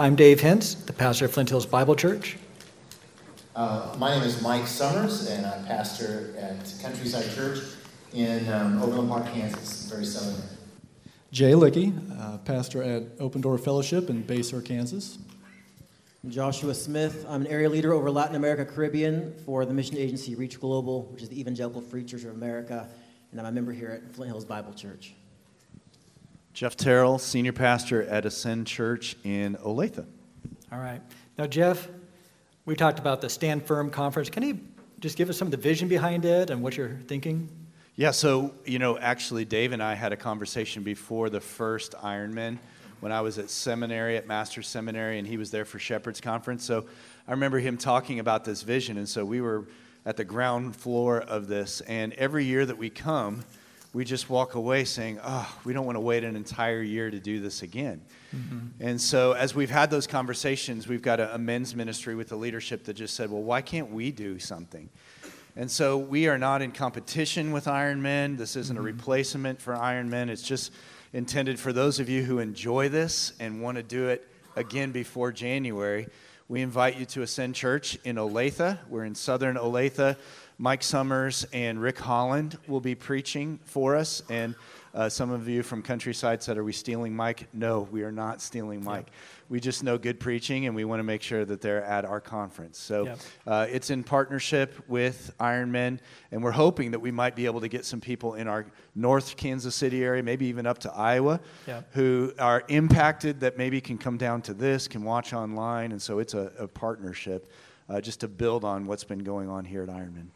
I'm Dave Hintz, the pastor of Flint Hills Bible Church. Uh, my name is Mike Summers, and I'm pastor at Countryside Church in um, Overland Park, Kansas, very southern. Jay Licky, uh, pastor at Open Door Fellowship in Basehor, Kansas. Joshua Smith. I'm an area leader over Latin America, Caribbean for the mission agency Reach Global, which is the Evangelical Free Church of America, and I'm a member here at Flint Hills Bible Church. Jeff Terrell, senior pastor at Ascend Church in Olathe. All right. Now, Jeff, we talked about the Stand Firm conference. Can you just give us some of the vision behind it and what you're thinking? Yeah, so, you know, actually, Dave and I had a conversation before the first Ironman when I was at seminary, at Master's Seminary, and he was there for Shepherd's Conference. So I remember him talking about this vision, and so we were at the ground floor of this. And every year that we come, we just walk away saying, oh, we don't want to wait an entire year to do this again. Mm-hmm. And so, as we've had those conversations, we've got a, a, men's ministry with the leadership that just said, well, why can't we do something? And so, we are not in competition with Ironman. This isn't mm-hmm. a replacement for Ironman. It's just intended for those of you who enjoy this and want to do it again before January. We invite you to Ascend Church in Olathe. We're in southern Olathe. Mike Summers and Rick Holland will be preaching for us. And uh, some of you from Countryside said, Are we stealing Mike? No, we are not stealing Mike. Yeah. We just know good preaching, and we want to make sure that they're at our conference. So yeah. uh, it's in partnership with Ironman, and we're hoping that we might be able to get some people in our North Kansas City area, maybe even up to Iowa, yeah. who are impacted that maybe can come down to this, can watch online. And so it's a, a partnership uh, just to build on what's been going on here at Ironman.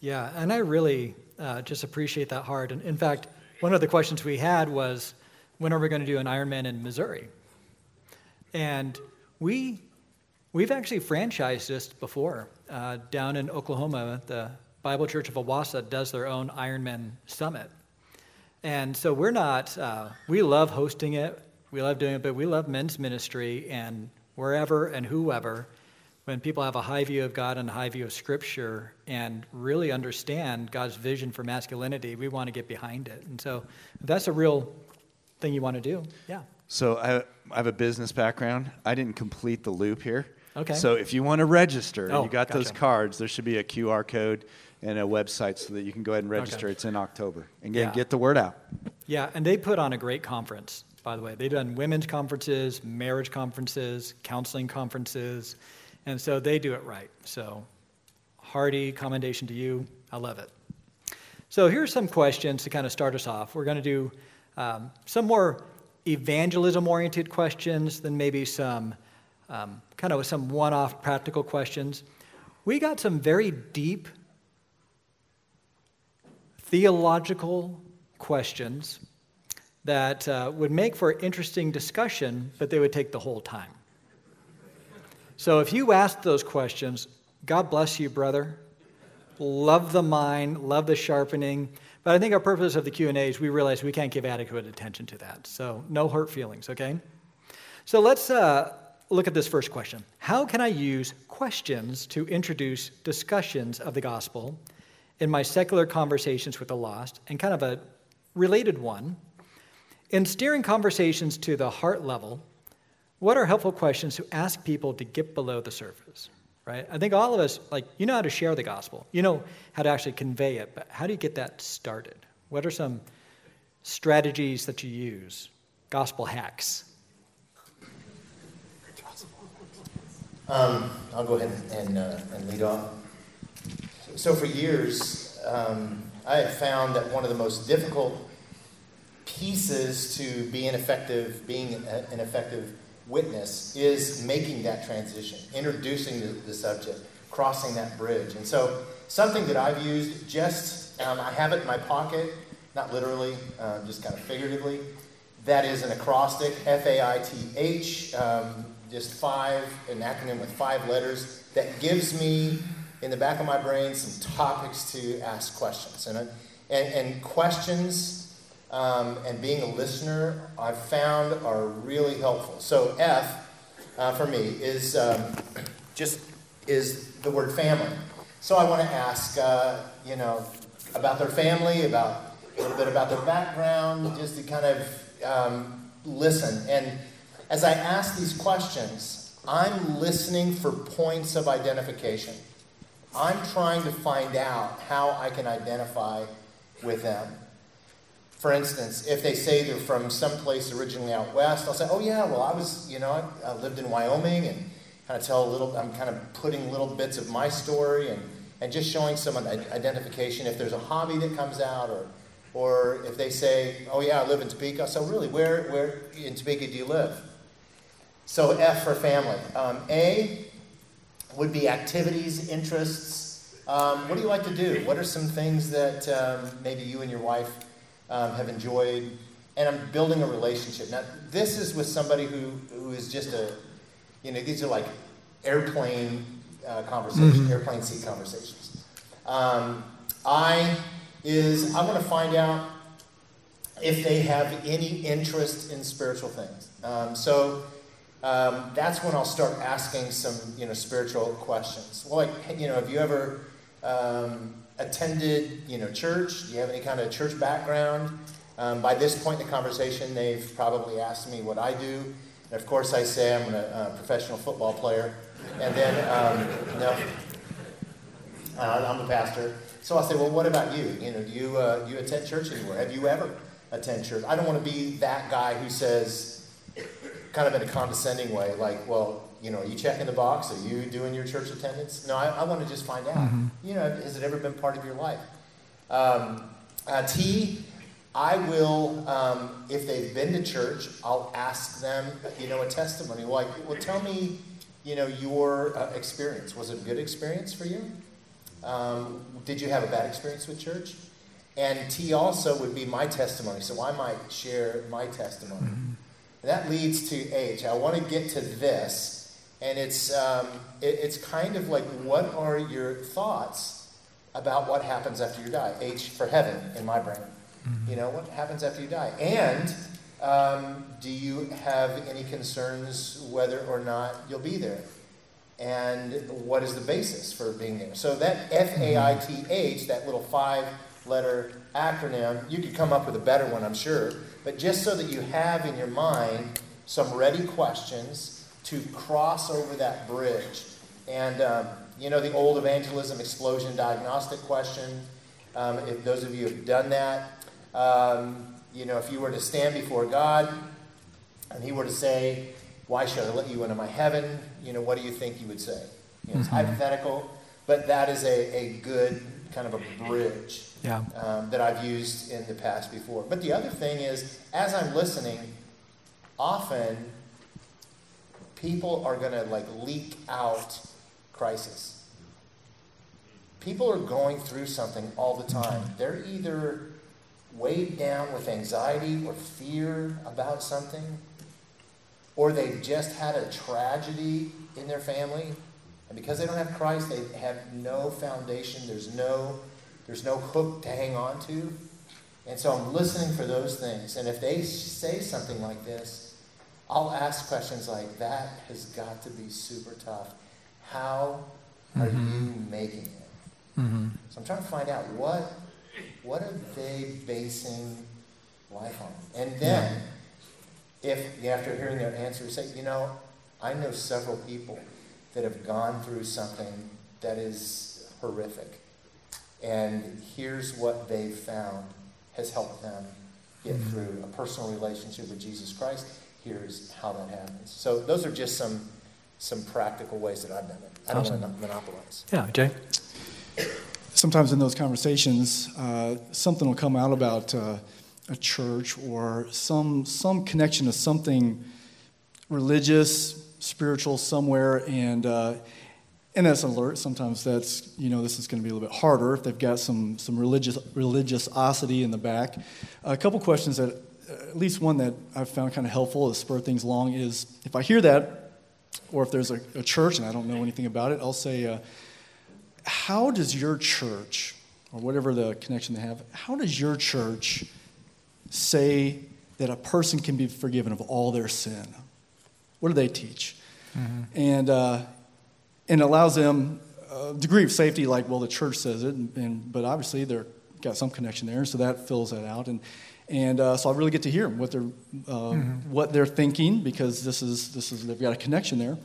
Yeah, and I really uh, just appreciate that heart. And in fact, one of the questions we had was, when are we going to do an Ironman in Missouri? And we, we've actually franchised this before. Uh, down in Oklahoma, the Bible Church of Owasso does their own Ironman summit. And so we're not, uh, we love hosting it, we love doing it, but we love men's ministry and wherever and whoever when people have a high view of God and a high view of Scripture and really understand God's vision for masculinity, we want to get behind it. And so that's a real thing you want to do. Yeah. So I, I have a business background. I didn't complete the loop here. Okay. So if you want to register, oh, you got gotcha. those cards, there should be a QR code and a website so that you can go ahead and register. Okay. It's in October. And get, yeah. get the word out. Yeah, and they put on a great conference, by the way. They've done women's conferences, marriage conferences, counseling conferences. And so they do it right. So, hearty commendation to you. I love it. So, here's some questions to kind of start us off. We're going to do um, some more evangelism oriented questions, then maybe some um, kind of some one off practical questions. We got some very deep theological questions that uh, would make for interesting discussion, but they would take the whole time. So if you ask those questions, God bless you, brother. Love the mind, love the sharpening. But I think our purpose of the Q&A is we realize we can't give adequate attention to that. So no hurt feelings, okay? So let's uh, look at this first question. How can I use questions to introduce discussions of the gospel in my secular conversations with the lost? And kind of a related one. In steering conversations to the heart level, what are helpful questions to ask people to get below the surface? Right? I think all of us, like, you know how to share the gospel. You know how to actually convey it, but how do you get that started? What are some strategies that you use? Gospel hacks. Um, I'll go ahead and, uh, and lead off. So, for years, um, I have found that one of the most difficult pieces to being effective, being an effective witness is making that transition, introducing the, the subject, crossing that bridge. And so, something that I've used just, um, I have it in my pocket, not literally, uh, just kind of figuratively. That is an acrostic, F A I T H, um, just five, an acronym with five letters that gives me in the back of my brain some topics to ask questions. And, and, and questions um, and being a listener, I've found are really helpful. So F uh, for me is um, just is the word family. So I want to ask, uh, you know, about their family, about a little bit about their background, just to kind of um, listen. And as I ask these questions, I'm listening for points of identification. I'm trying to find out how I can identify with them. For instance, if they say they're from someplace originally out west, I'll say, "Oh yeah, well I was, you know, I, I lived in Wyoming," and kind of tell a little. I'm kind of putting little bits of my story and and just showing some identification. If there's a hobby that comes out, or or if they say, "Oh yeah, I live in Topeka," so really, where where in Topeka do you live? So F for family. Um, a would be activities, interests. Um, what do you like to do? What are some things that um, maybe you and your wife um, have enjoyed, and I'm building a relationship. Now, this is with somebody who, who is just a, you know, these are like airplane uh, conversations, mm-hmm. airplane seat conversations. Um, I is I want to find out if they have any interest in spiritual things. Um, so um, that's when I'll start asking some, you know, spiritual questions. Well, like, you know, have you ever um, attended, you know, church? Do you have any kind of church background? Um, by this point in the conversation, they've probably asked me what I do. And of course, I say I'm a, professional football player. And then, um, no, uh, I'm a pastor. So I'll say, well, what about you? You know, do you, uh, do you attend church anywhere? Have you ever attended church? I don't want to be that guy who says, kind of in a condescending way, like, well, you know, are you checking the box? Are you doing your church attendance? No, I, I want to just find out. Mm-hmm. You know, has it ever been part of your life? Um, uh, T, I will, um, if they've been to church, I'll ask them, you know, a testimony. Like, well, tell me, you know, your uh, experience. Was it a good experience for you? Um, did you have a bad experience with church? And T also would be my testimony. So I might share my testimony. Mm-hmm. that leads to H. I want to get to this and it's, um, it, it's kind of like, what are your thoughts about what happens after you die? H for heaven in my brain. Mm-hmm. You know, what happens after you die? And um, do you have any concerns whether or not you'll be there? And what is the basis for being there? So that F A I T H, that little five letter acronym, you could come up with a better one, I'm sure. But just so that you have in your mind some ready questions to cross over that bridge. And, um, you know, the old evangelism explosion diagnostic question, um, if those of you have done that, um, you know, if you were to stand before God and He were to say, Why should I let you into my heaven? You know, what do you think you would say? You know, it's mm-hmm. hypothetical, but that is a, a good kind of a bridge yeah. um, that I've used in the past before. But the other thing is, as I'm listening, often people are going to like leak out crisis. People are going through something all the time. They're either weighed down with anxiety or fear about something, or they've just had a tragedy in their family. And because they don't have Christ, they have no foundation. There's no, there's no hook to hang on to. And so I'm listening for those things. And if they say something like this, I'll ask questions like, that has got to be super tough. How are mm-hmm. you making it? Mm-hmm. So I'm trying to find out what, what are they basing life on? And then, yeah. if after hearing their answer, say, you know, I know several people that have gone through something that is horrific. And here's what they've found has helped them get mm-hmm. through a personal relationship with Jesus Christ here's how that happens. So those are just some some practical ways that I've done it. I don't awesome. want to monopolize. Yeah, Jay. Sometimes in those conversations, uh, something will come out about uh, a church or some some connection to something religious, spiritual somewhere, and. Uh, and as an alert, sometimes that's, you know, this is going to be a little bit harder if they've got some, some religious, religiosity in the back. A couple questions that at least one that I've found kind of helpful to spur things along is if I hear that, or if there's a, a church and I don't know anything about it, I'll say, uh, How does your church, or whatever the connection they have, how does your church say that a person can be forgiven of all their sin? What do they teach? Mm-hmm. And, uh, and it allows them a degree of safety, like, well, the church says it, and, and, but obviously they're got some connection there, so that fills that out. And and uh, so I really get to hear what they're uh, mm-hmm. what they're thinking because this is this is they've got a connection there.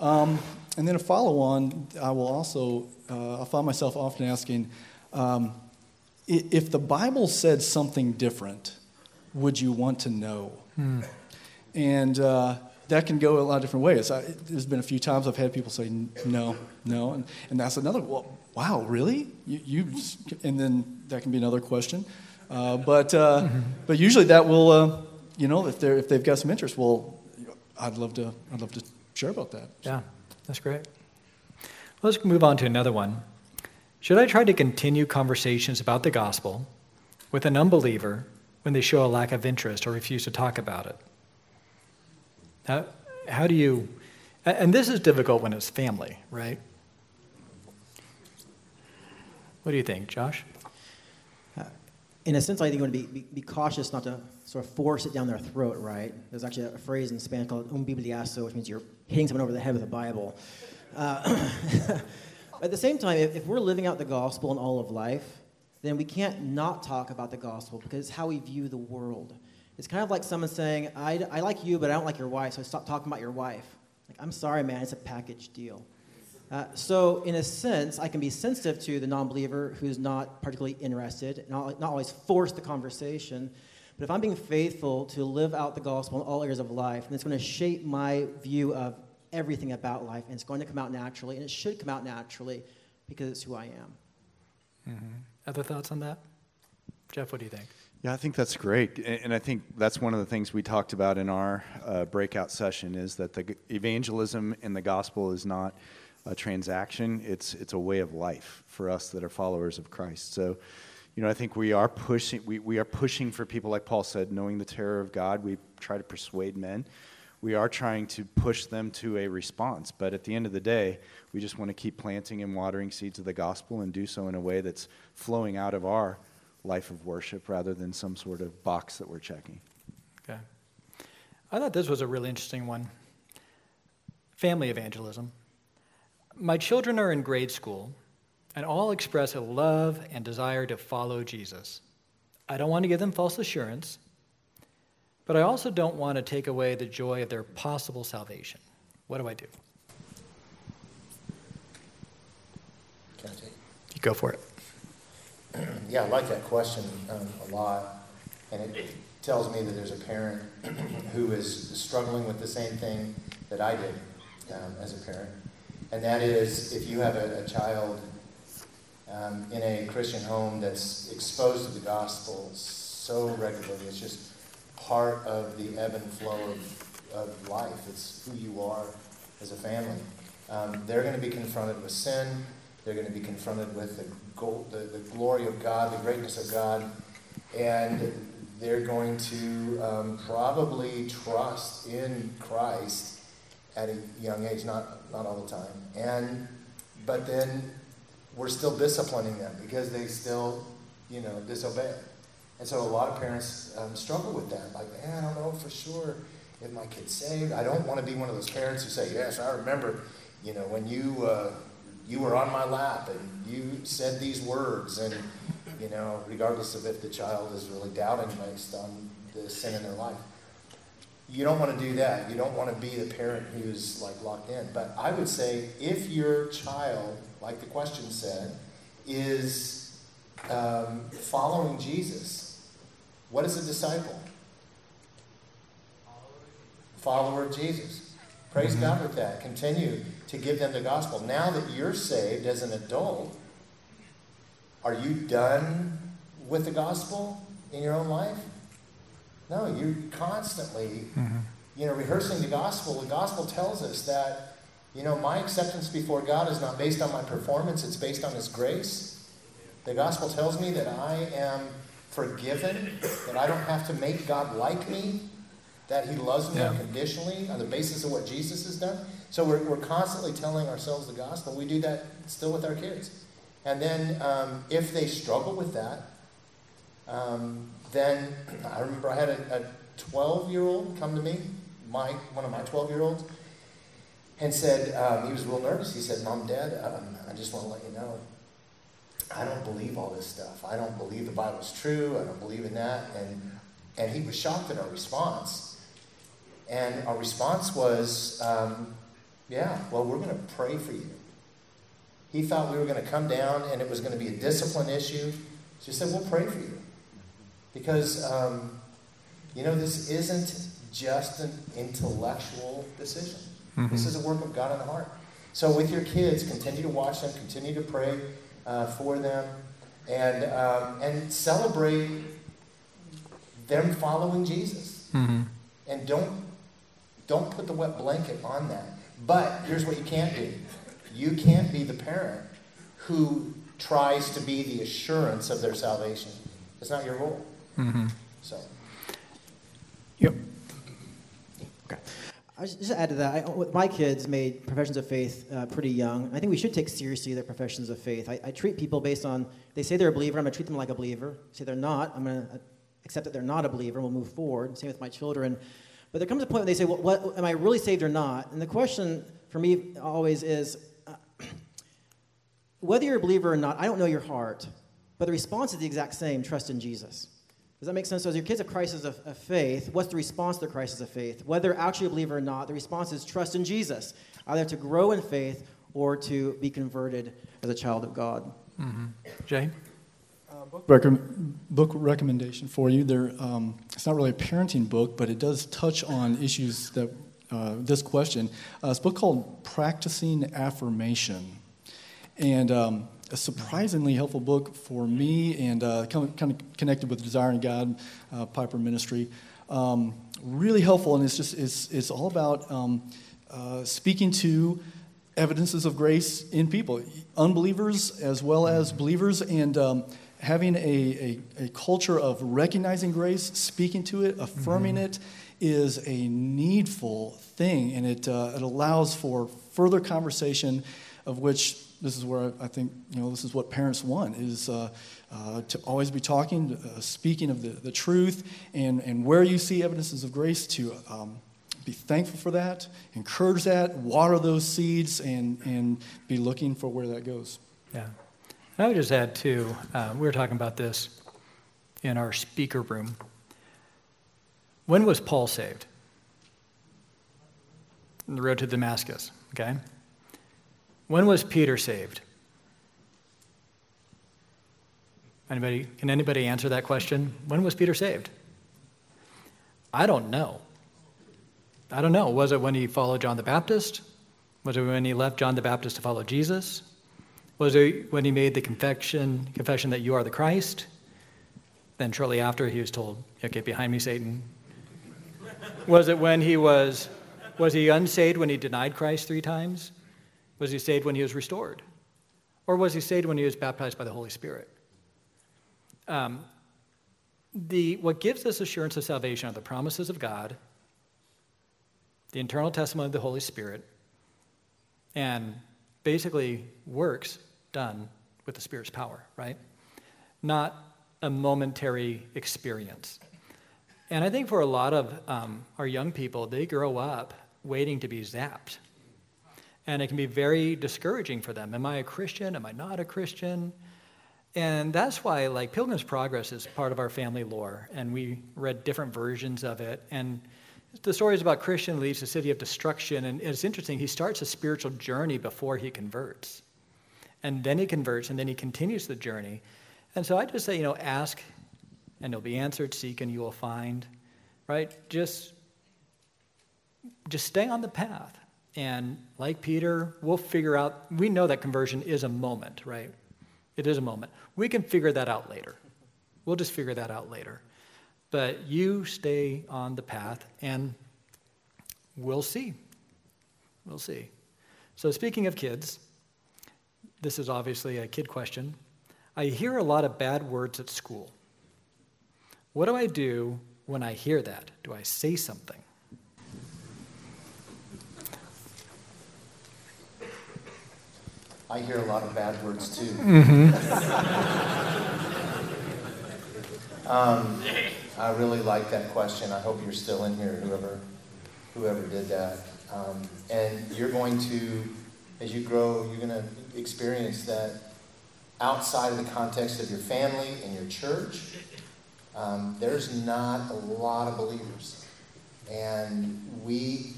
Um, and then a follow on, I will also uh, I find myself often asking, um, if the Bible said something different, would you want to know? Hmm. And uh, that can go a lot of different ways. I, there's been a few times I've had people say no, no, and, and that's another. Well, wow, really? You, you, and then that can be another question. Uh, but mm-hmm. but usually that will, uh, you know, if they if they've got some interest, well, I'd love to I'd love to share about that. Yeah, that's great. Let's move on to another one. Should I try to continue conversations about the gospel with an unbeliever when they show a lack of interest or refuse to talk about it? How, how do you, and this is difficult when it's family, right? What do you think, Josh? In a sense, I think you want to be, be, be, cautious not to sort of force it down their throat, right? There's actually a phrase in Spanish called un bibliazo, which means you're hitting someone over the head with a Bible. Uh, at the same time, if, if we're living out the gospel in all of life, then we can't not talk about the gospel because it's how we view the world. It's kind of like someone saying, I, I like you, but I don't like your wife, so stop talking about your wife. Like, I'm sorry, man, it's a package deal. Uh, so, in a sense, I can be sensitive to the non believer who's not particularly interested, not, not always force the conversation. But if I'm being faithful to live out the gospel in all areas of life, then it's going to shape my view of everything about life, and it's going to come out naturally, and it should come out naturally because it's who I am. Mm-hmm. Other thoughts on that? Jeff, what do you think? Yeah, I think that's great, and I think that's one of the things we talked about in our uh, breakout session is that the evangelism in the gospel is not a transaction; it's it's a way of life for us that are followers of Christ. So, you know, I think we are pushing we, we are pushing for people like Paul said, knowing the terror of God. We try to persuade men. We are trying to push them to a response, but at the end of the day, we just want to keep planting and watering seeds of the gospel and do so in a way that's flowing out of our life of worship rather than some sort of box that we're checking. Okay. I thought this was a really interesting one family evangelism. My children are in grade school and all express a love and desire to follow Jesus. I don't want to give them false assurance, but I also don't want to take away the joy of their possible salvation. What do I do? Can I take? You go for it. yeah, I like that question um, a lot. And it tells me that there's a parent who is struggling with the same thing that I did um, as a parent. And that is if you have a, a child um, in a Christian home that's exposed to the gospel so regularly, it's just part of the ebb and flow of, of life. It's who you are as a family. Um, they're going to be confronted with sin. They're going to be confronted with the the, the glory of God, the greatness of God, and they're going to um, probably trust in Christ at a young age, not, not all the time. And, but then we're still disciplining them because they still, you know, disobey. And so a lot of parents um, struggle with that. Like, man, I don't know for sure if my kid's saved. I don't want to be one of those parents who say, yes, I remember, you know, when you, uh, you were on my lap and you said these words and you know regardless of if the child is really doubting based on the sin in their life you don't want to do that you don't want to be the parent who's like locked in but i would say if your child like the question said is um, following jesus what is a disciple follower of jesus praise mm-hmm. god with that continue to give them the gospel. Now that you're saved as an adult, are you done with the gospel in your own life? No, you're constantly, mm-hmm. you know, rehearsing the gospel. The gospel tells us that, you know, my acceptance before God is not based on my performance, it's based on His grace. The gospel tells me that I am forgiven, that I don't have to make God like me, that He loves me yeah. unconditionally on the basis of what Jesus has done. So we're, we're constantly telling ourselves the gospel. We do that still with our kids. And then um, if they struggle with that, um, then I remember I had a 12 year old come to me, my, one of my 12 year olds, and said, um, he was real nervous. He said, Mom, Dad, um, I just want to let you know I don't believe all this stuff. I don't believe the Bible's true. I don't believe in that. And, and he was shocked at our response. And our response was, um, yeah, well, we're going to pray for you. He thought we were going to come down and it was going to be a discipline issue. She said, we'll pray for you. Because, um, you know, this isn't just an intellectual decision. Mm-hmm. This is a work of God in the heart. So, with your kids, continue to watch them, continue to pray uh, for them, and, um, and celebrate them following Jesus. Mm-hmm. And don't, don't put the wet blanket on that. But here's what you can't do you can't be the parent who tries to be the assurance of their salvation. It's not your role. Mm-hmm. So. Yep. Okay. I just add to that. I, my kids made professions of faith uh, pretty young. I think we should take seriously their professions of faith. I, I, treat people based on they say they're a believer. I'm going to treat them like a believer. Say they're not. I'm going to accept that they're not a believer. And We'll move forward. Same with my children. But there comes a point when they say, well, what, "Am I really saved or not?" And the question for me always is, uh, whether you're a believer or not. I don't know your heart, but the response is the exact same: trust in Jesus. Does that make sense? So, as your kids have crisis of, of faith, what's the response to their crisis of faith? Whether they're actually a believer or not, the response is trust in Jesus, either to grow in faith or to be converted as a child of God. Mm-hmm. Jay? Uh, book, rec- book, recommendation for you. There, um, it's not really a parenting book, but it does touch on issues that uh, this question. Uh, it's a book called Practicing Affirmation. And um, a surprisingly helpful book for me and uh, kind of connected with Desiring God, uh, Piper Ministry. Um, really helpful, and it's just it's, it's all about um, uh, speaking to evidences of grace in people, unbelievers as well as believers, and um, having a, a, a, culture of recognizing grace, speaking to it, affirming mm-hmm. it, is a needful thing, and it, uh, it allows for further conversation of which this is where I think you know this is what parents want is uh, uh, to always be talking, uh, speaking of the, the truth, and, and where you see evidences of grace to um, be thankful for that, encourage that, water those seeds, and and be looking for where that goes. Yeah, and I would just add too. Uh, we were talking about this in our speaker room. When was Paul saved? On the road to Damascus. Okay. When was Peter saved? Anybody, can anybody answer that question? When was Peter saved? I don't know. I don't know. Was it when he followed John the Baptist? Was it when he left John the Baptist to follow Jesus? Was it when he made the confession, confession that you are the Christ? Then shortly after he was told, "Get behind me, Satan." was it when he was was he unsaved when he denied Christ 3 times? Was he saved when he was restored? Or was he saved when he was baptized by the Holy Spirit? Um, the, what gives us assurance of salvation are the promises of God, the internal testimony of the Holy Spirit, and basically works done with the Spirit's power, right? Not a momentary experience. And I think for a lot of um, our young people, they grow up waiting to be zapped and it can be very discouraging for them. Am I a Christian? Am I not a Christian? And that's why, like, Pilgrim's Progress is part of our family lore, and we read different versions of it. And the story is about Christian leaves the city of destruction, and it's interesting. He starts a spiritual journey before he converts, and then he converts, and then he continues the journey. And so I just say, you know, ask, and you'll be answered. Seek, and you will find. Right? Just, just stay on the path. And like Peter, we'll figure out, we know that conversion is a moment, right? It is a moment. We can figure that out later. We'll just figure that out later. But you stay on the path, and we'll see. We'll see. So, speaking of kids, this is obviously a kid question. I hear a lot of bad words at school. What do I do when I hear that? Do I say something? I hear a lot of bad words too. Mm-hmm. um, I really like that question. I hope you're still in here, whoever, whoever did that. Um, and you're going to, as you grow, you're going to experience that outside of the context of your family and your church, um, there's not a lot of believers. And we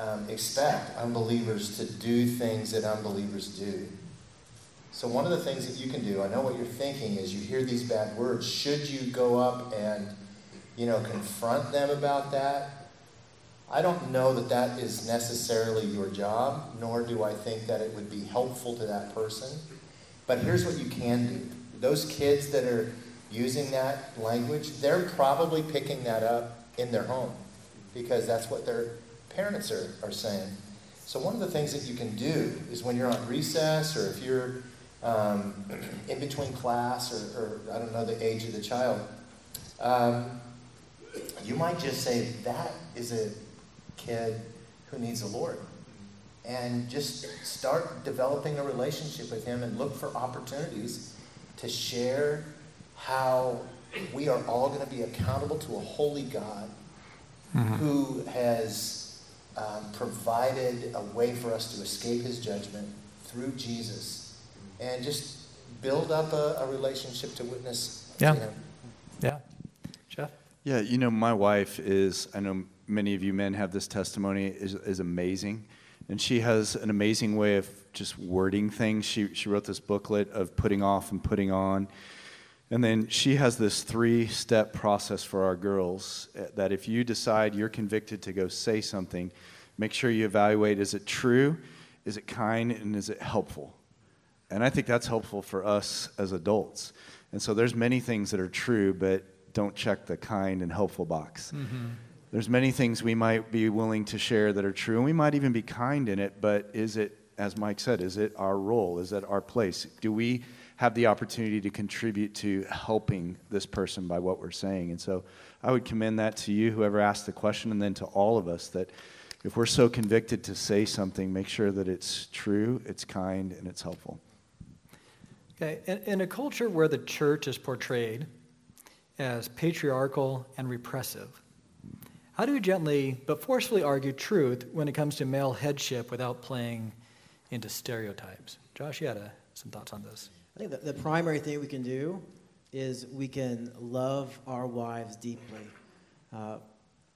um, expect unbelievers to do things that unbelievers do. So, one of the things that you can do, I know what you're thinking is you hear these bad words. Should you go up and, you know, confront them about that? I don't know that that is necessarily your job, nor do I think that it would be helpful to that person. But here's what you can do those kids that are using that language, they're probably picking that up in their home because that's what their parents are, are saying. So, one of the things that you can do is when you're on recess or if you're um, in between class or, or, I don't know the age of the child, um, you might just say, That is a kid who needs the Lord. And just start developing a relationship with him and look for opportunities to share how we are all going to be accountable to a holy God mm-hmm. who has um, provided a way for us to escape his judgment through Jesus and just build up a, a relationship to witness. Yeah. You know. Yeah. Jeff? Yeah, you know, my wife is, I know many of you men have this testimony, is, is amazing. And she has an amazing way of just wording things. She, she wrote this booklet of putting off and putting on. And then she has this three step process for our girls eh, that if you decide you're convicted to go say something, make sure you evaluate is it true, is it kind, and is it helpful? And I think that's helpful for us as adults. And so there's many things that are true, but don't check the kind and helpful box. Mm-hmm. There's many things we might be willing to share that are true, and we might even be kind in it, but is it, as Mike said, is it our role? Is it our place? Do we have the opportunity to contribute to helping this person by what we're saying. And so I would commend that to you, whoever asked the question, and then to all of us that if we're so convicted to say something, make sure that it's true, it's kind, and it's helpful. Okay, in, in a culture where the church is portrayed as patriarchal and repressive, how do we gently but forcefully argue truth when it comes to male headship without playing into stereotypes? Josh, you had a, some thoughts on this. I think the, primary thing we can do is we can love our wives deeply. Uh,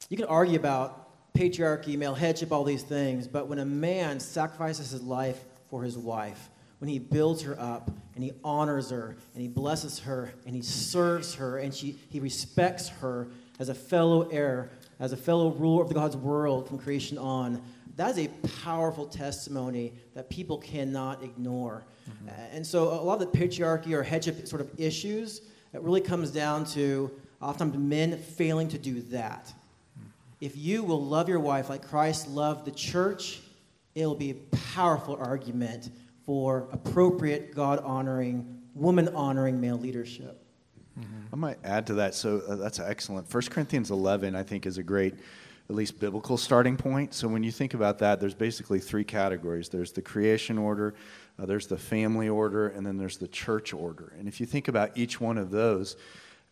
you can argue about patriarchy, male headship, all these things, but when a man sacrifices his life for his wife, when he builds her up and he honors her and he blesses her and he serves her and she, he respects her as a fellow heir, as a fellow ruler of God's world from creation on, that is a powerful testimony that people cannot ignore. Mm-hmm. And so a lot of the patriarchy or headship sort of issues, it really comes down to oftentimes men failing to do that. Mm-hmm. If you will love your wife like Christ loved the church, it will be a powerful argument for appropriate God honoring, woman honoring male leadership. Mm-hmm. I might add to that. So uh, that's excellent. 1 Corinthians 11, I think, is a great, at least biblical starting point. So when you think about that, there's basically three categories there's the creation order, uh, there's the family order, and then there's the church order. And if you think about each one of those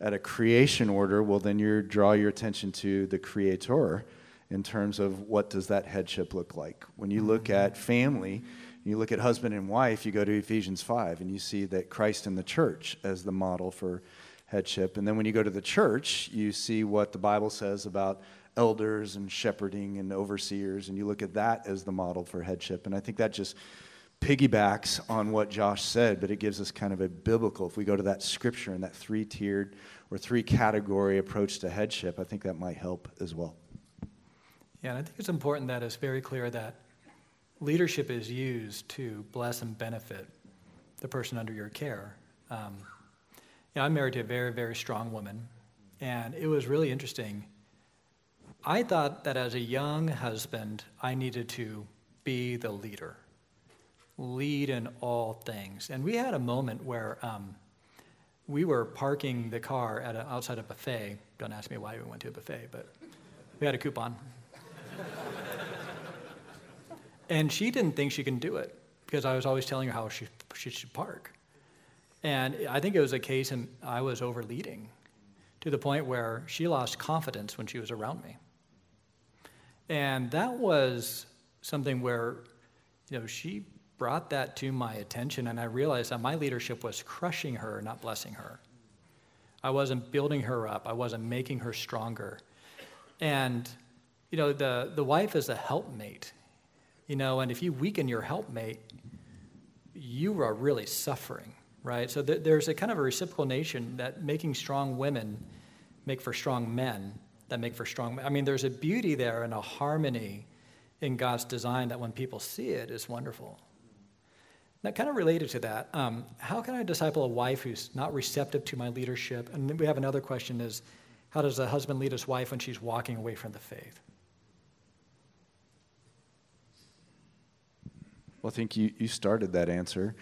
at a creation order, well, then you draw your attention to the creator in terms of what does that headship look like. When you look mm-hmm. at family, you look at husband and wife, you go to Ephesians 5, and you see that Christ in the church as the model for headship. And then when you go to the church, you see what the Bible says about elders and shepherding and overseers, and you look at that as the model for headship. And I think that just piggybacks on what Josh said, but it gives us kind of a biblical, if we go to that scripture and that three tiered or three category approach to headship, I think that might help as well. Yeah, and I think it's important that it's very clear that leadership is used to bless and benefit the person under your care. Um, you know, I'm married to a very, very strong woman, and it was really interesting. I thought that as a young husband, I needed to be the leader lead in all things. And we had a moment where um, we were parking the car at a, outside a buffet. Don't ask me why we went to a buffet, but we had a coupon. and she didn't think she can do it because I was always telling her how she, she should park. And I think it was a case and I was overleading to the point where she lost confidence when she was around me. And that was something where, you know, she brought that to my attention, and I realized that my leadership was crushing her, not blessing her. I wasn't building her up, I wasn't making her stronger. And, you know, the, the wife is a helpmate, you know, and if you weaken your helpmate, you are really suffering, right? So th- there's a kind of a reciprocal nation that making strong women make for strong men that make for strong. I mean, there's a beauty there and a harmony in God's design that when people see it is wonderful. That kind of related to that, um, how can I disciple a wife who's not receptive to my leadership? And we have another question is, how does a husband lead his wife when she's walking away from the faith? Well, I think you, you started that answer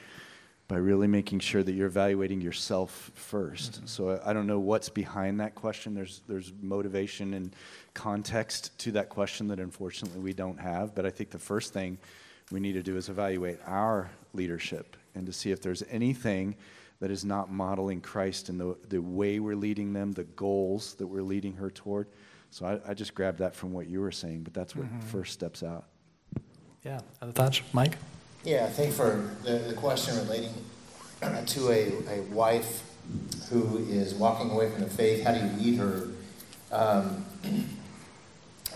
by really making sure that you're evaluating yourself 1st mm-hmm. So I, don't know what's behind that question. There's, there's motivation and context to that question that unfortunately we don't have. But I think the first thing we need to do is evaluate our leadership and to see if there's anything that is not modeling Christ in the, the way we're leading them, the goals that we're leading her toward. So I, I just grabbed that from what you were saying, but that's what mm-hmm. first steps out. Yeah. Other thoughts, Mike? Yeah, I think for the, the question relating to a, a wife who is walking away from the faith, how do you lead her? Um,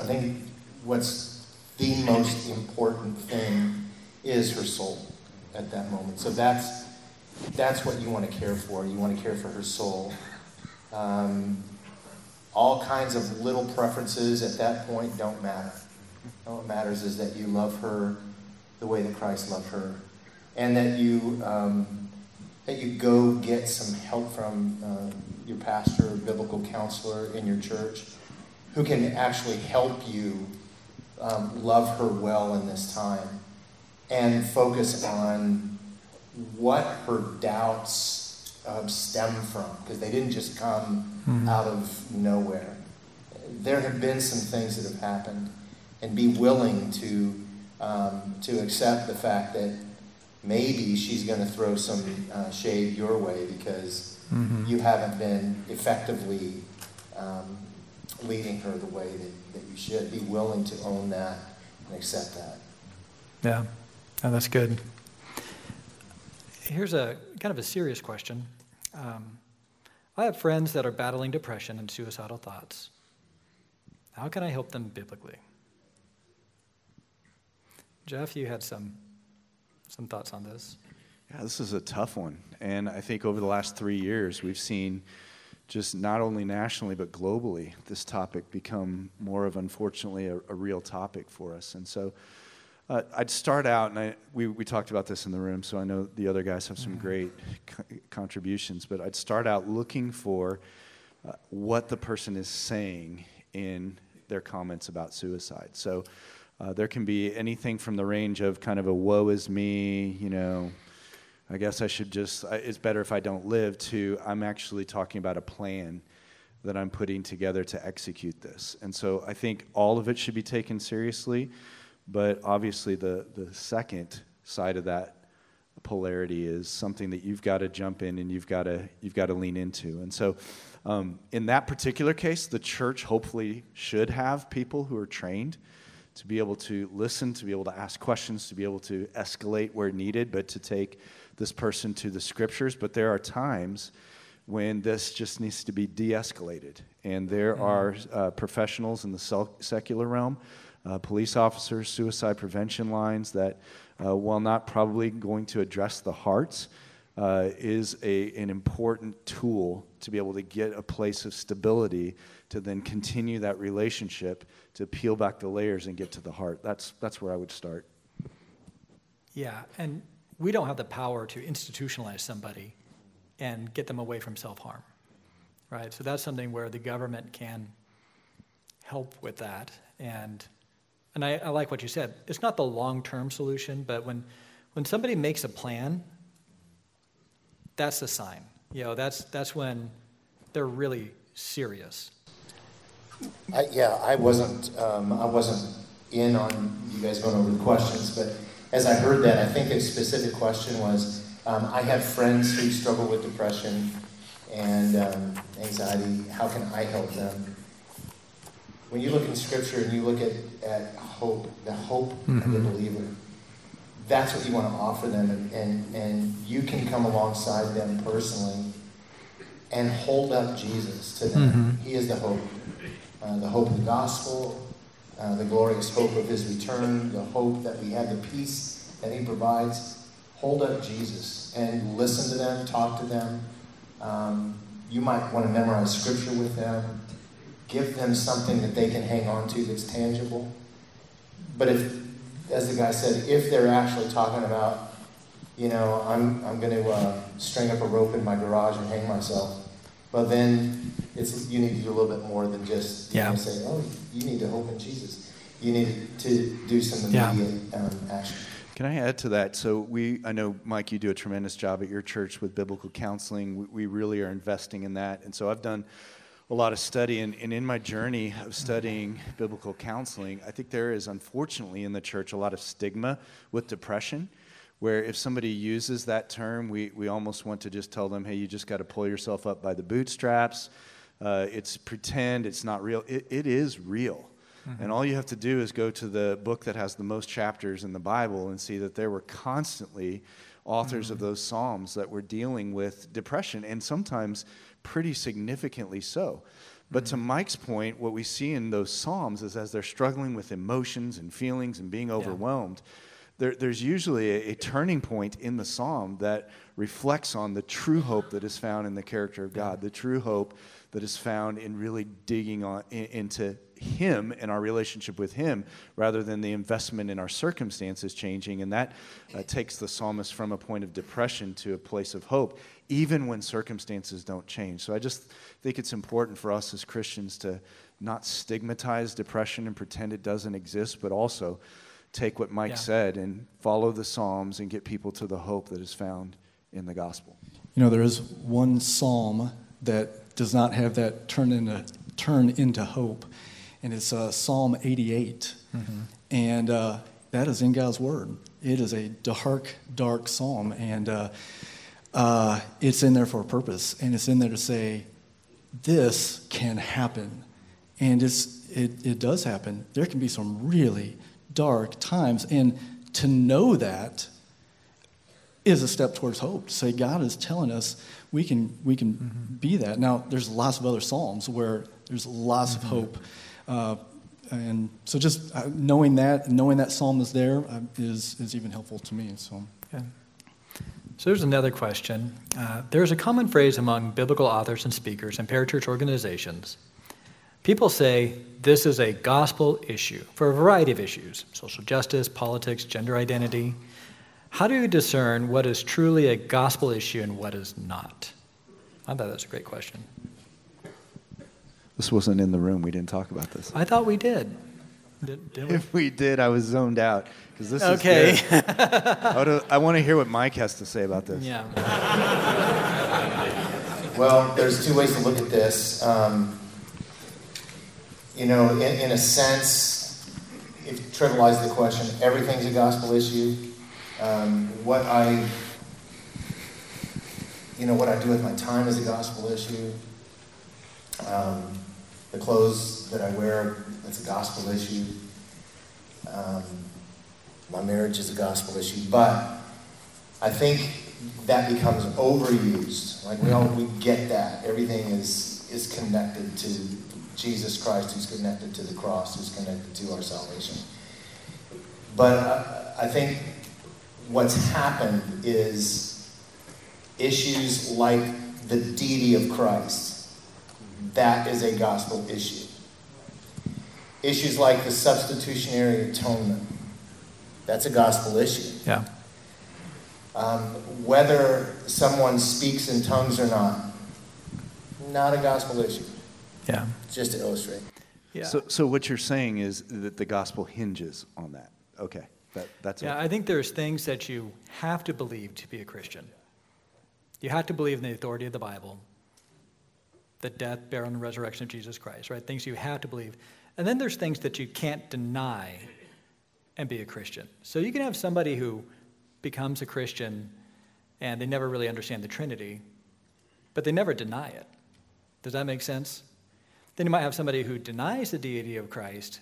I think what's the most important thing is her soul at that moment. So that's that's what you want to care for. You want to care for her soul. Um, all kinds of little preferences at that point don't matter. All that matters is that you love her the way that Christ loved her, and that you um, that you go get some help from uh, your pastor or biblical counselor in your church, who can actually help you um, love her well in this time, and focus on what her doubts um, stem from, because they didn't just come mm-hmm. out of nowhere. There have been some things that have happened, and be willing to um, to accept the fact that maybe she's going to throw some uh, shade your way because mm-hmm. you haven't been effectively um, leading her the way that, that you should. Be willing to own that and accept that. Yeah, oh, that's good. Here's a kind of a serious question. Um, I have friends that are battling depression and suicidal thoughts. How can I help them biblically? Jeff, you had some some thoughts on this. Yeah, this is a tough one, and I think over the last three years we've seen just not only nationally but globally this topic become more of unfortunately a, a real topic for us, and so. Uh, I'd start out, and I, we, we talked about this in the room, so I know the other guys have some mm-hmm. great co- contributions, but I'd start out looking for uh, what the person is saying in their comments about suicide. So, uh, there can be anything from the range of kind of a woe is me, you know, I guess I should just, it's better if I don't live, to I'm actually talking about a plan that I'm putting together to execute this. And so I think all of it should be taken seriously, but obviously the, the second side of that polarity is something that you've got to jump in and you've got to, you've got to lean into. And so um, in that particular case, the church hopefully should have people who are trained to be able to listen, to be able to ask questions, to be able to escalate where needed, but to take this person to the scriptures. But there are times when this just needs to be de escalated. And there mm-hmm. are uh, professionals in the secular realm, uh, police officers, suicide prevention lines that, uh, while not probably going to address the hearts, uh, is a, an important tool to be able to get a place of stability to then continue that relationship to peel back the layers and get to the heart. That's, that's where I would start. Yeah, and we don't have the power to institutionalize somebody and get them away from self harm, right? So that's something where the government can help with that. And, and I, I like what you said. It's not the long term solution, but when, when somebody makes a plan, that's a sign. You know, that's, that's when they're really serious. I, yeah, I wasn't, um, I wasn't in on you guys going over the questions, but as I heard that, I think a specific question was, um, I have friends who struggle with depression and um, anxiety. How can I help them? When you look in Scripture and you look at, at hope, the hope mm-hmm. of the believer, that's what you want to offer them, and, and, and you can come alongside them personally and hold up Jesus to them. Mm-hmm. He is the hope, uh, the hope of the gospel, uh, the glorious hope of his return, the hope that we have the peace that he provides. Hold up Jesus and listen to them, talk to them. Um, you might want to memorize scripture with them. Give them something that they can hang on to that's tangible. But if, as the guy said, if they're actually talking about, you know, I'm, I'm going to uh, string up a rope in my garage and hang myself, But then it's, you need to do a little bit more than just yeah. know, say, oh, you need to hope in Jesus. You need to do some immediate yeah. um, action. Can I add to that? So we, I know Mike, you do a tremendous job at your church with biblical counseling. We, we really are investing in that, and so I've done a lot of study, and, and in my journey of studying biblical counseling, I think there is unfortunately in the church a lot of stigma with depression where if somebody uses that term, we, we almost want to just tell them, hey, you just got to pull yourself up by the bootstraps. Uh, it's pretend, it's not real. It, it is real. Mm-hmm. And all you have to do is go to the book that has the most chapters in the Bible and see that there were constantly authors mm-hmm. of those Psalms that were dealing with depression, and sometimes pretty significantly so. But to mm-hmm. Mike's point, what we see in those Psalms is as they're struggling with emotions and feelings and being overwhelmed, yeah. there, there's usually a, a, turning point in the Psalm that reflects on the true hope that is found in the character of God, the true hope that is found in really digging on, in, into him and our relationship with Him rather than the investment in our circumstances changing. And that uh, takes the psalmist from a point of depression to a place of hope, even when circumstances don't change. So I just think it's important for us as Christians to not stigmatize depression and pretend it doesn't exist, but also take what Mike yeah. said and follow the Psalms and get people to the hope that is found in the gospel. You know, there is one psalm that does not have that turn into turn into hope and it's uh, Psalm 88. Mm-hmm. And uh, that is in God's Word. It is a dark, dark psalm, and uh, uh, it's in there for a purpose. And it's in there to say, this can happen. And it's, it, it does happen. There can be some really dark times. And to know that is a step towards hope. To say God is telling us we can, we can mm-hmm. be that. Now, there's lots of other psalms where there's lots mm-hmm. of hope. Uh, and so just uh, knowing that, knowing that psalm is there, uh, is is even helpful to me. So. So there's another question. Uh, there's a common phrase among biblical authors and speakers and parachurch organizations. People say this is a gospel issue for a variety of issues social justice, politics, gender identity. How do you discern what is truly a gospel issue and what is not? I thought that's a great question. This wasn't in the room. We didn't talk about this. I thought we did. Did, did we? If we did, I was zoned out because this okay. is good. I, I want to hear what Mike has to say about this. Yeah. well, there's two ways to look at this. Um, you know, in, in a sense, if you trivialize the question, everything's a gospel issue. Um, what I, you know, what I do with my time is a gospel issue. Um, the clothes that I wear, that's a gospel issue. Um, my marriage is a gospel issue. But I think that becomes overused. Like we all we get that. Everything is is connected to Jesus Christ, who's connected to the cross, who's connected to our salvation. But I, I think what's happened is issues like the deity of Christ that is a gospel issue. Issues like the substitutionary atonement, that's a gospel issue. Yeah. Um, whether someone speaks in tongues or not, not a gospel issue. Yeah. Just to illustrate. Yeah. So, so what you're saying is that the gospel hinges on that. Okay. That, that's yeah, I think there's things that you have to believe to be a Christian. You have to believe in the authority of the Bible the death, burial, and resurrection of Jesus Christ, right? Things you have to believe. And then there's things that you can't deny and be a Christian. So you can have somebody who becomes a Christian and they never really understand the Trinity, but they never deny it. Does that make sense? Then you might have somebody who denies the deity of Christ,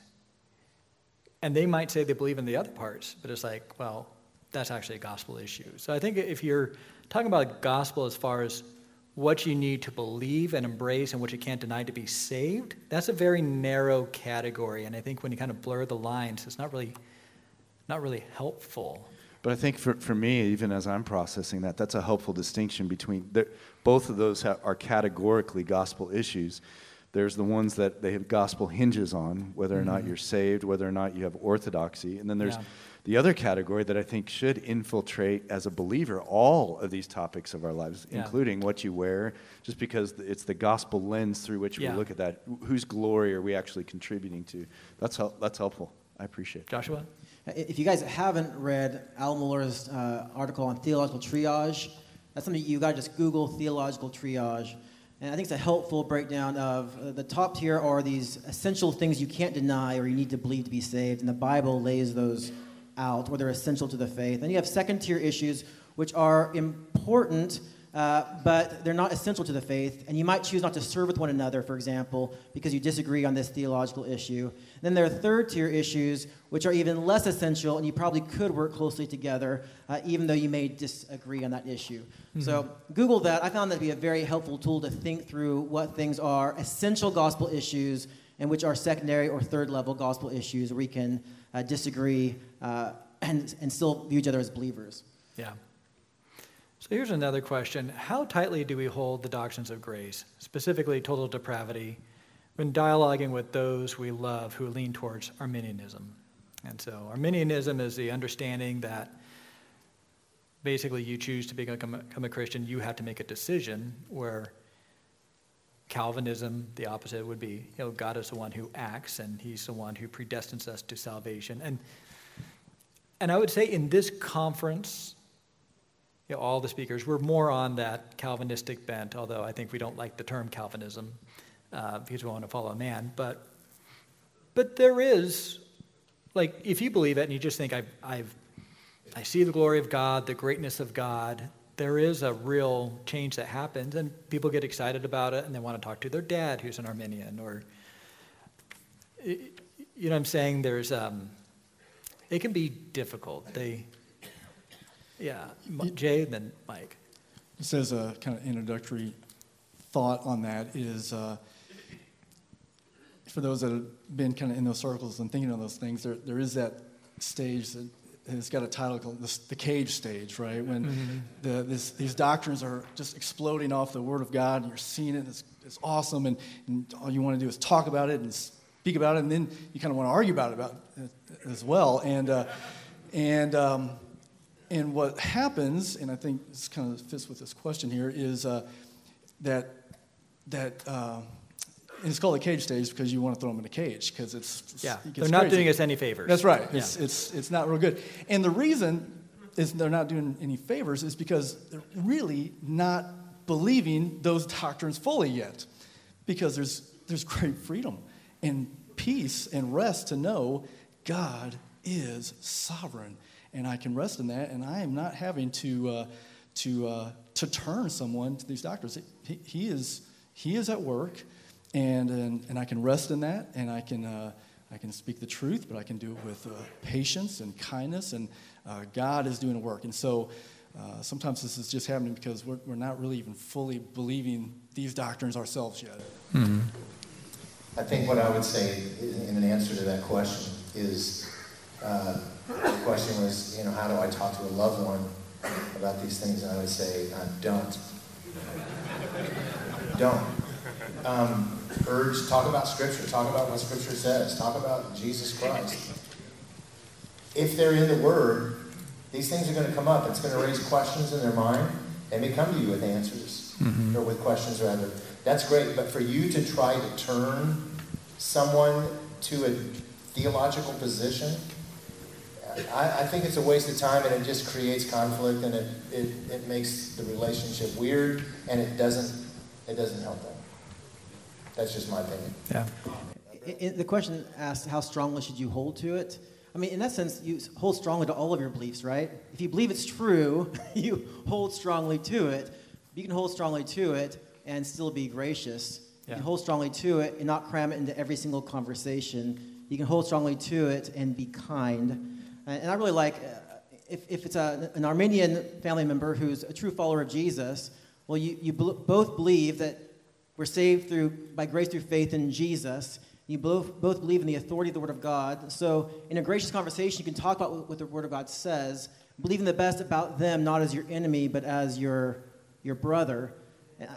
and they might say they believe in the other parts, but it's like, well, that's actually a gospel issue. So I think if you're talking about gospel as far as what you need to believe and embrace and what you can't deny to be saved, that's a very narrow category. And I think when you kind of blur the lines, it's not really, not really helpful. But I think for, for me, even as I'm processing that, that's a helpful distinction between the, both of those ha- are categorically gospel issues. There's the ones that they have gospel hinges on, whether or not Mm-hmm. you're saved, whether or not you have orthodoxy. And then there's Yeah. The other category that I think should infiltrate as a believer all of these topics of our lives, Yeah. including what you wear, just because it's the gospel lens through which Yeah. we look at that. Whose glory are we actually contributing to? That's, hel- that's helpful. I appreciate it. Joshua? If you guys haven't read Al Mohler's uh, article on theological triage, that's something you got to just Google theological triage. And I think it's a helpful breakdown of uh, the top tier are these essential things you can't deny or you need to believe to be saved. And the Bible lays those out, or they're essential to the faith. Then you have second tier issues, which are important, uh, but they're not essential to the faith. And you might choose not to serve with one another, for example, because you disagree on this theological issue. Then there are third tier issues, which are even less essential, and you probably could work closely together, uh, even though you may disagree on that issue. So, Google that. I found that to be a very helpful tool to think through what things are essential gospel issues and which are secondary or third level gospel issues we can uh, disagree uh, and, and still view each other as believers. Yeah. So here's another question How tightly do we hold the doctrines of grace, specifically total depravity, when dialoguing with those we love who lean towards Arminianism? And so, Arminianism is the understanding that basically you choose to become, become a Christian, you have to make a decision, where Calvinism, the opposite, would be you know, God is the one who acts and he's the one who predestines us to salvation. And, and I would say in this conference, you know, all the speakers were more on that Calvinistic bent, although I think we don't like the term Calvinism uh, because we want to follow man. But, but there is, like, if you believe it and you just think, I've, I've, I see the glory of God, the greatness of God, there is a real change that happens, and people get excited about it and they want to talk to their dad who's an Arminian, or, you know what I'm saying? There's, um, it can be difficult. They, yeah, Jay, and then Mike. Just as a kind of introductory thought on that is uh, for those that have been kind of in those circles and thinking of those things, there, there is that stage that has got a title called the, the cage stage, right? When the, this, these doctrines are just exploding off the Word of God and you're seeing it, and it's, it's awesome, and, and all you want to do is talk about it and speak about it, and then you kind of want to argue about it about as well. And, uh, and, um, and what happens, and I think this kind of fits with this question here, is uh, that that uh, and it's called a cage stage because you want to throw them in a cage because it's Yeah, it they're not crazy. doing us any favors. That's right. Yeah. It's, it's it's not real good. And the reason is they're not doing any favors is because they're really not believing those doctrines fully yet, because there's there's great freedom and peace and rest to know God is sovereign, and I can rest in that, and I am not having to uh, to uh, to turn someone to these doctors. He, he is he is at work, and, and and I can rest in that, and I can uh, I can speak the truth, but I can do it with uh, patience and kindness, and uh, God is doing a work. And so uh, sometimes this is just happening because we're, we're not really even fully believing these doctrines ourselves yet. I think what I would say in in an answer to that question is, uh, the question was, you know, how do I talk to a loved one about these things? And I would say, uh, don't. Don't. Um, urge, talk about Scripture. Talk about what Scripture says. Talk about Jesus Christ. If they're in the Word, these things are going to come up. It's going to raise questions in their mind. They may come to you with answers, or with questions rather. That's great, but for you to try to turn someone to a theological position, I, I think it's a waste of time and it just creates conflict and it, it, it makes the relationship weird and it doesn't, it doesn't help them. That's just my opinion. Yeah. I- I- the question asked, how strongly should you hold to it? I mean, in that sense, you hold strongly to all of your beliefs, right? If you believe it's true, you hold strongly to it. You can hold strongly to it and still be gracious. You can hold strongly to it and not cram it into every single conversation. You can hold strongly to it and be kind. And and I really like, uh, if, if it's a, an Arminian family member who's a true follower of Jesus, well, you, you bel- both believe that we're saved through, by grace through faith in Jesus. You both, both believe in the authority of the Word of God. So, in a gracious conversation, you can talk about what, the Word of God says, believing the best about them, not as your enemy, but as your, your brother.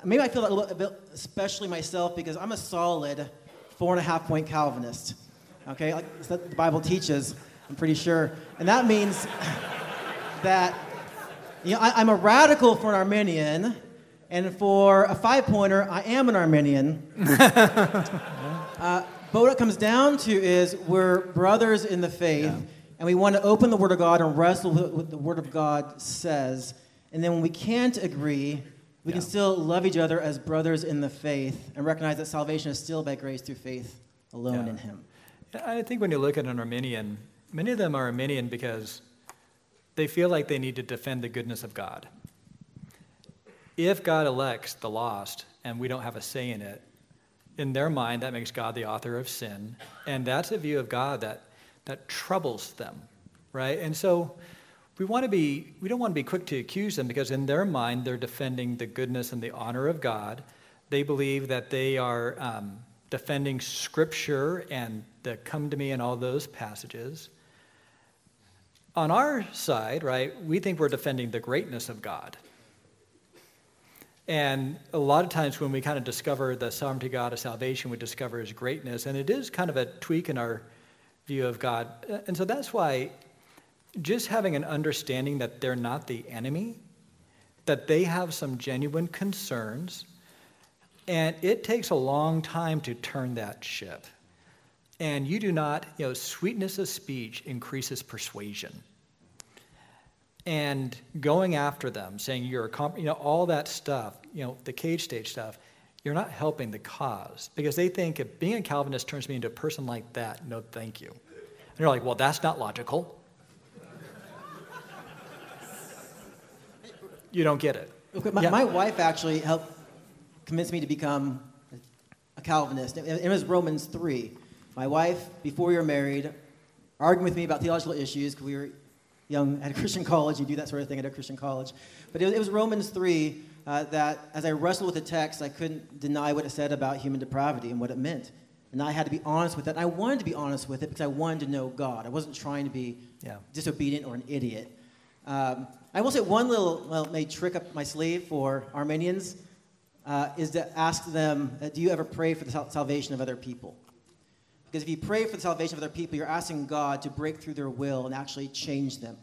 Maybe I feel that a little bit, especially myself, because I'm a solid four and a half point Calvinist. Okay, like that's the Bible teaches, I'm pretty sure. And that means that you know, I, am a radical for an Arminian, and for a five pointer, I am an Arminian. uh, but what it comes down to is we're brothers in the faith, Yeah. and we want to open the Word of God and wrestle with what the Word of God says. And then when we can't agree, we can still love each other as brothers in the faith and recognize that salvation is still by grace through faith alone Yeah. in Him. I think when you look at an Arminian, many of them are Arminian because they feel like they need to defend the goodness of God. If God elects the lost and we don't have a say in it, in their mind, that makes God the author of sin. And that's a view of God that, that troubles them, right? And so we want to be, we don't want to be quick to accuse them because in their mind, they're defending the goodness and the honor of God. They believe that they are um, defending Scripture and the come to me and all those passages. On our side, right, we think we're defending the greatness of God. And a lot of times when we kind of discover the sovereignty God of salvation, we discover his greatness. And it is kind of a tweak in our view of God. Uh, and so that's why just having an understanding that they're not the enemy, that they have some genuine concerns, and it takes a long time to turn that ship. And you do not, you know, sweetness of speech increases persuasion and going after them, saying you're a comp- you know all that stuff, you know the cage stage stuff, you're not helping the cause because they think if being a Calvinist turns me into a person like that, no, thank you. And you're like, well, that's not logical. you don't get it. Okay, My, Yeah. my wife actually helped convince me to become a Calvinist. It, it was Romans 3. My wife, before we were married, arguing with me about theological issues because we were young at a Christian college. You do that sort of thing at a Christian college. But it was, it was Romans 3 uh, that, as I wrestled with the text, I couldn't deny what it said about human depravity and what it meant. And I had to be honest with it. And I wanted to be honest with it because I wanted to know God. I wasn't trying to be Yeah. disobedient or an idiot. Um, I will say one little well, maybe trick up my sleeve for Arminians uh, is to ask them, uh, do you ever pray for the sal- salvation of other people? Because if you pray for the salvation of other people, you're asking God to break through their will and actually change them.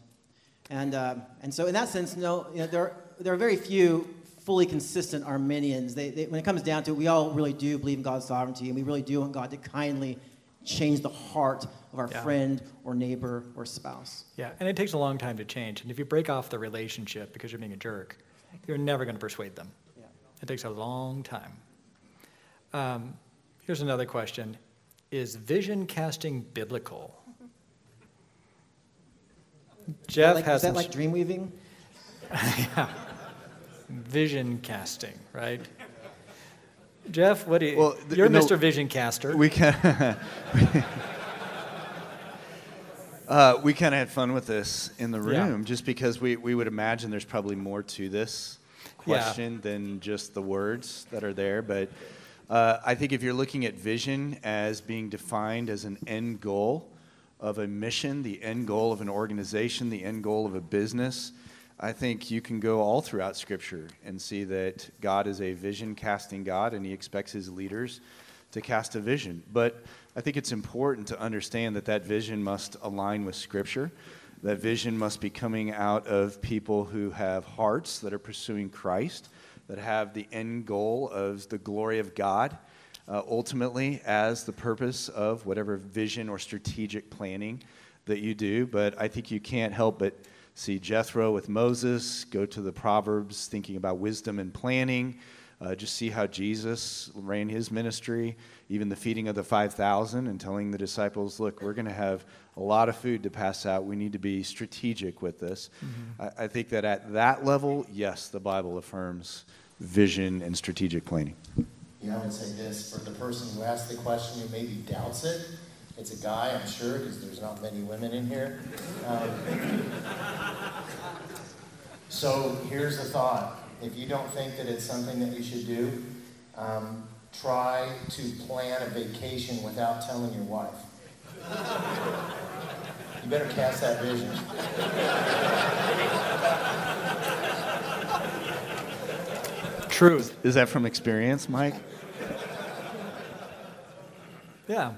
And, um, and so, in that sense, no, you know, there, are, there are very few fully consistent Arminians. They, they, when it comes down to it, we all really do believe in God's sovereignty, and we really do want God to kindly change the heart of our Yeah. friend or neighbor or spouse. Yeah, and it takes a long time to change. And if you break off the relationship because you're being a jerk, you're never going to persuade them. Yeah. It takes a long time. Um, here's another question Is vision casting biblical? Jeff like, has is that like dream weaving? Yeah. Vision casting, right? Jeff, what do you? Well, th- you're no, Mr. Vision Caster. We can. uh, we kind of had fun with this in the Yeah. room, just because we, we would imagine there's probably more to this Yeah. question than just the words that are there. But uh, I think if you're looking at vision as being defined as an end goal of a mission, the end goal of an organization, the end goal of a business, I think you can go all throughout Scripture and see that God is a vision casting God and He expects His leaders to cast a vision. But I think it's important to understand that that vision must align with Scripture. That vision must be coming out of people who have hearts that are pursuing Christ, that have the end goal of the glory of God uh, ultimately as the purpose of whatever vision or strategic planning that you do. But I think you can't help but see Jethro with Moses, go to the Proverbs thinking about wisdom and planning. Uh, just see how Jesus ran his ministry, even the feeding of the 5,000, and telling the disciples, look, we're going to have a lot of food to pass out. We need to be strategic with this. I, I think that at that level, yes, the Bible affirms vision and strategic planning. You know, I would say this for the person who asked the question who maybe doubts it. It's a guy, I'm sure, because there's not many women in here. Um, so here's the thought if you don't think that it's something that you should do, um, try to plan a vacation without telling your wife. You better cast that vision. Truth. Is that from experience, Mike? Yeah.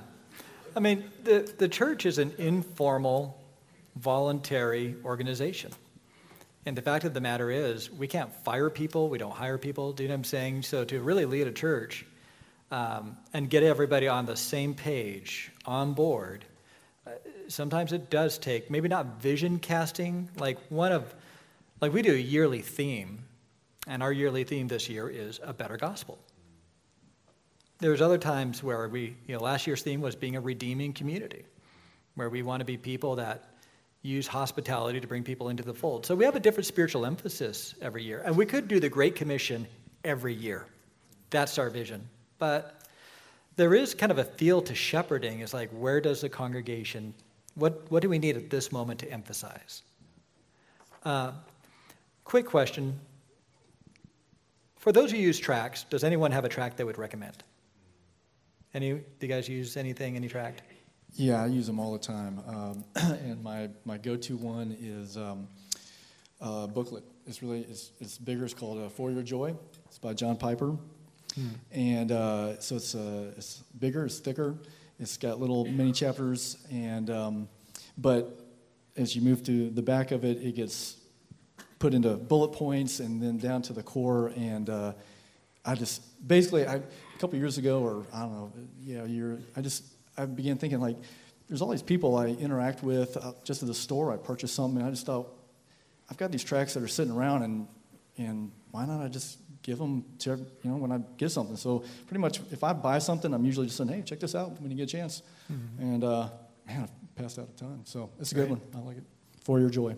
I mean, the, the church is an informal, voluntary organization. And the fact of the matter is, we can't fire people, we don't hire people. Do you know what I'm saying? So, to really lead a church um, and get everybody on the same page, on board, uh, sometimes it does take maybe not vision casting, like one of, like we do a yearly theme, and our yearly theme this year is a better gospel. There's other times where we, you know, last year's theme was being a redeeming community, where we want to be people that use hospitality to bring people into the fold. So we have a different spiritual emphasis every year. And we could do the Great Commission every year. That's our vision. But there is kind of a feel to shepherding is like where does the congregation what, what do we need at this moment to emphasize uh, quick question for those who use tracks does anyone have a track they would recommend any do you guys use anything any tract Yeah, I use them all the time. Um, and my, my go-to one is um, a booklet. It's really it's, it's bigger. It's called uh, For Your Joy. It's by John Piper. And uh, so it's, uh, it's bigger, it's thicker. It's got little mini chapters. And um, but as you move to the back of it, it gets put into bullet points and then down to the core. And uh, I just basically, I, a couple years ago, or I don't know, yeah, a year, I just I began thinking like, there's all these people I interact with uh, just at the store. I purchase something, and I just thought, I've got these tracks that are sitting around, and and why not I just give them to you know when I get something. So pretty much, if I buy something, I'm usually just saying, hey, check this out when you get a chance. And uh, man, I've passed out a ton. So it's a good one. I like it. For your joy.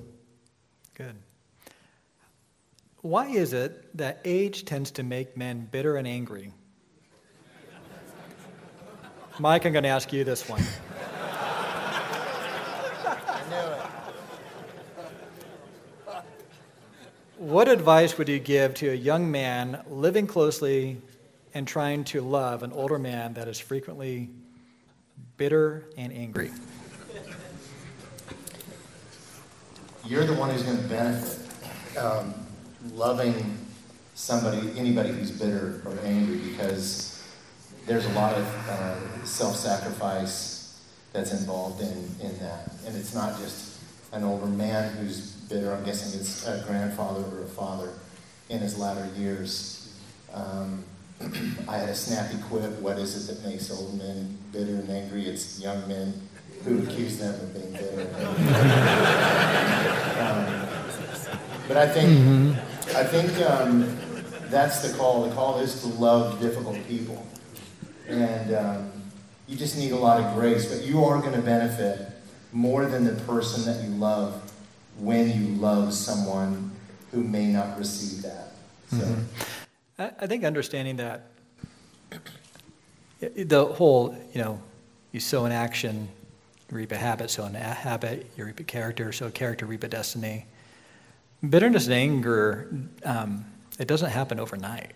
Good. Why is it that age tends to make men bitter and angry? Mike, I'm going to ask you this one. I knew it. What advice would you give to a young man living closely and trying to love an older man that is frequently bitter and angry? You're the one who's going to benefit. Um, loving somebody, anybody who's bitter or angry, because there's a lot of uh, self-sacrifice that's involved in, in that. And it's not just an older man who's bitter. I'm guessing it's a grandfather or a father in his latter years. Um, I had a snappy quip. What is it that makes old men bitter and angry? It's young men who accuse them of being bitter. Um, but I think I think um, that's the call. The call is to love difficult people, and um, you just need a lot of grace. But you are going to benefit more than the person that you love when you love someone who may not receive that. So. I I think understanding that the whole, you know, you sow an action, you reap a habit, sow a habit, you reap a character, sow a character, reap a destiny. Bitterness and anger, um, it doesn't happen overnight.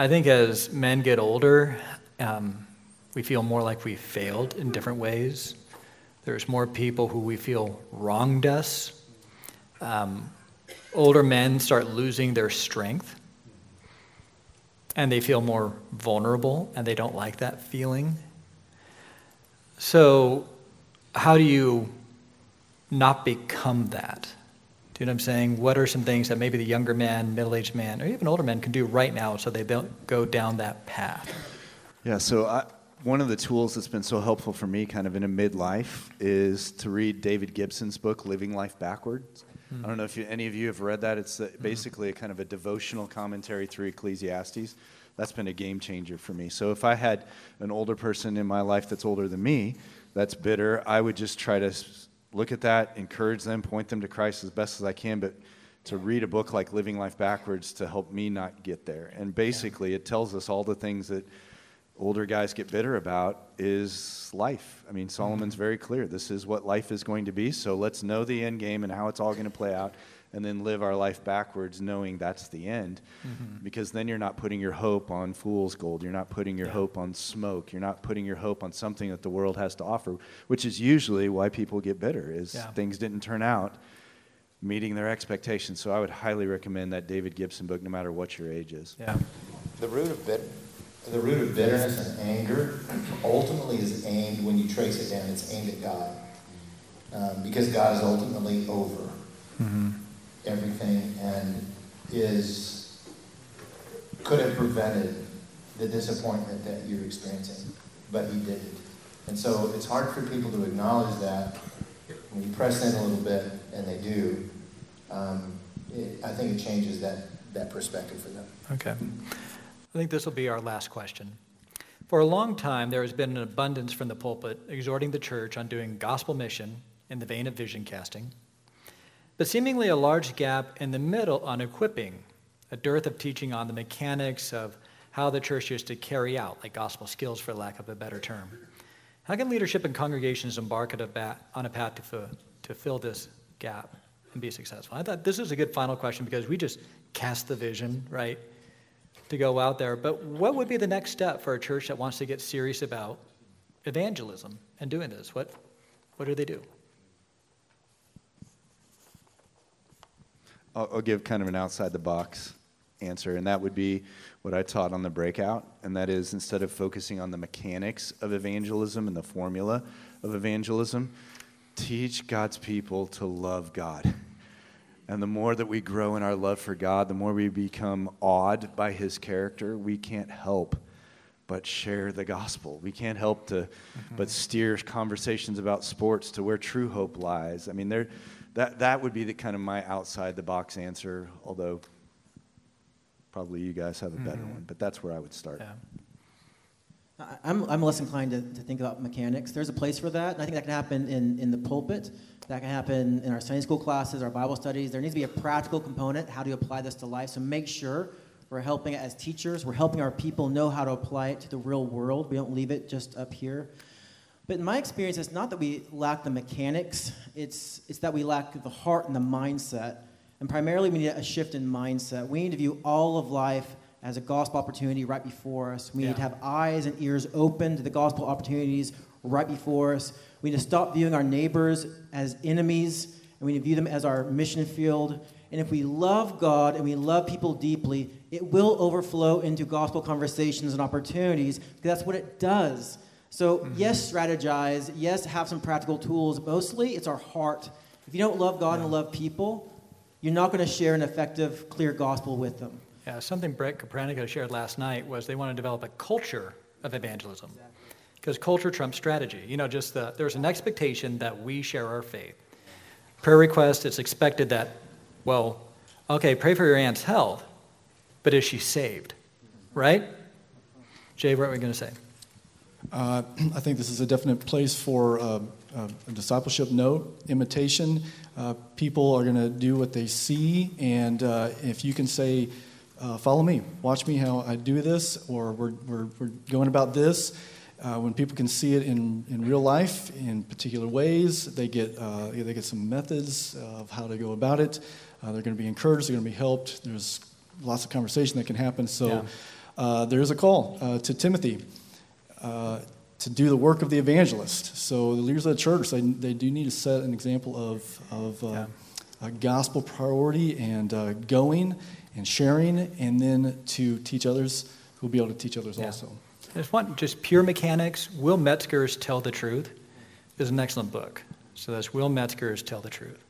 I think as men get older, um, we feel more like we failed in different ways. There's more people who we feel wronged us. Um, older men start losing their strength and they feel more vulnerable and they don't like that feeling. So, how do you not become that? Do you know what I'm saying? What are some things that maybe the younger man, middle aged man, or even older men can do right now so they don't go down that path? Yeah, so I, one of the tools that's been so helpful for me kind of in a midlife is to read David Gibson's book, Living Life Backwards. I don't know if you, any of you have read that. It's uh basically a kind of a devotional commentary through Ecclesiastes. That's been a game changer for me. So if I had an older person in my life that's older than me, that's bitter, I would just try to look at that, encourage them, point them to Christ as best as I can, but to read a book like Living Life Backwards to help me not get there. And basically, it tells us all the things that older guys get bitter about is life. I mean, mm-hmm. Solomon's very clear. This is what life is going to be. So let's know the end game and how it's all going to play out, and then live our life backwards, knowing that's the end. Mm-hmm. Because then you're not putting your hope on fool's gold. You're not putting your yeah. hope on smoke. You're not putting your hope on something that the world has to offer, which is usually why people get bitter. Is yeah. things didn't turn out meeting their expectations. So I would highly recommend that David Gibson book, no matter what your age is. Yeah. The root of bit, the root of bitterness and anger ultimately is aimed when you trace it down. It's aimed at God, um, because God is ultimately over mm-hmm. Everything and is could have prevented the disappointment that you're experiencing, but He didn't. And so it's hard for people to acknowledge that when you press in a little bit, and they do, um, it, I think it changes that, that perspective for them. Okay. I think this will be our last question. For a long time, there has been an abundance from the pulpit exhorting the church on doing gospel mission in the vein of vision casting, but seemingly a large gap in the middle on equipping, a dearth of teaching on the mechanics of how the church is to carry out, like gospel skills, for lack of a better term. How can leadership and congregations embark a on a path to, to fill this gap and be successful? I thought this is a good final question because we just cast the vision, right, to go out there. But what would be the next step for a church that wants to get serious about evangelism and doing this? What, what do they do? I'll, I'll give kind of an outside the box answer, and that would be what I taught on the breakout, and that is instead of focusing on the mechanics of evangelism and the formula of evangelism, teach God's people to love God. And the more that we grow in our love for God, the more we become awed by his character, we can't help but share the gospel. We can't help to mm-hmm. but steer conversations about sports to where true hope lies. I mean, there, that, that would be the kind of my outside the box answer, although Probably you guys have a better mm-hmm. one, but that's where I would start. Yeah. I'm, I'm less inclined to, to think about mechanics. There's a place for that, and I think that can happen in, in the pulpit. That can happen in our Sunday school classes, our Bible studies. There needs to be a practical component. How do you apply this to life? So make sure we're helping as teachers. We're helping our people know how to apply it to the real world. We don't leave it just up here. But in my experience, it's not that we lack the mechanics, it's, it's that we lack the heart and the mindset and primarily, we need a shift in mindset. We need to view all of life as a gospel opportunity right before us. We yeah. need to have eyes and ears open to the gospel opportunities right before us. We need to stop viewing our neighbors as enemies, and we need to view them as our mission field. And if we love God and we love people deeply, it will overflow into gospel conversations and opportunities because that's what it does. So, mm-hmm. yes, strategize. Yes, have some practical tools. Mostly, it's our heart. If you don't love God yeah. and love people, you're not going to share an effective, clear gospel with them. Yeah, something Brett Copernico shared last night was they want to develop a culture of evangelism. Because exactly. culture trumps strategy. You know, just the, there's an expectation that we share our faith. Prayer request, it's expected that, well, okay, pray for your aunt's health, but is she saved? Right? Jay, what are we going to say? Uh, I think this is a definite place for uh, uh, a discipleship note, imitation. Uh, people are going to do what they see, and uh, if you can say, uh, Follow me, watch me how I do this, or we're, we're, we're going about this. when people can see it in, in real life in particular ways, they get, they get some methods of how to go about it. they're going to be encouraged, they're going to be helped. There's lots of conversation that can happen. So yeah. there is a call to Timothy uh, to do the work of the evangelist. So the leaders of the church, they, they do need to set an example of, of uh, yeah. a gospel priority and uh, going and sharing, and then to teach others who will be able to teach others yeah. also. There's one, just pure mechanics. Will Metzger's Tell the Truth is an excellent book. So that's Will Metzger's Tell the Truth.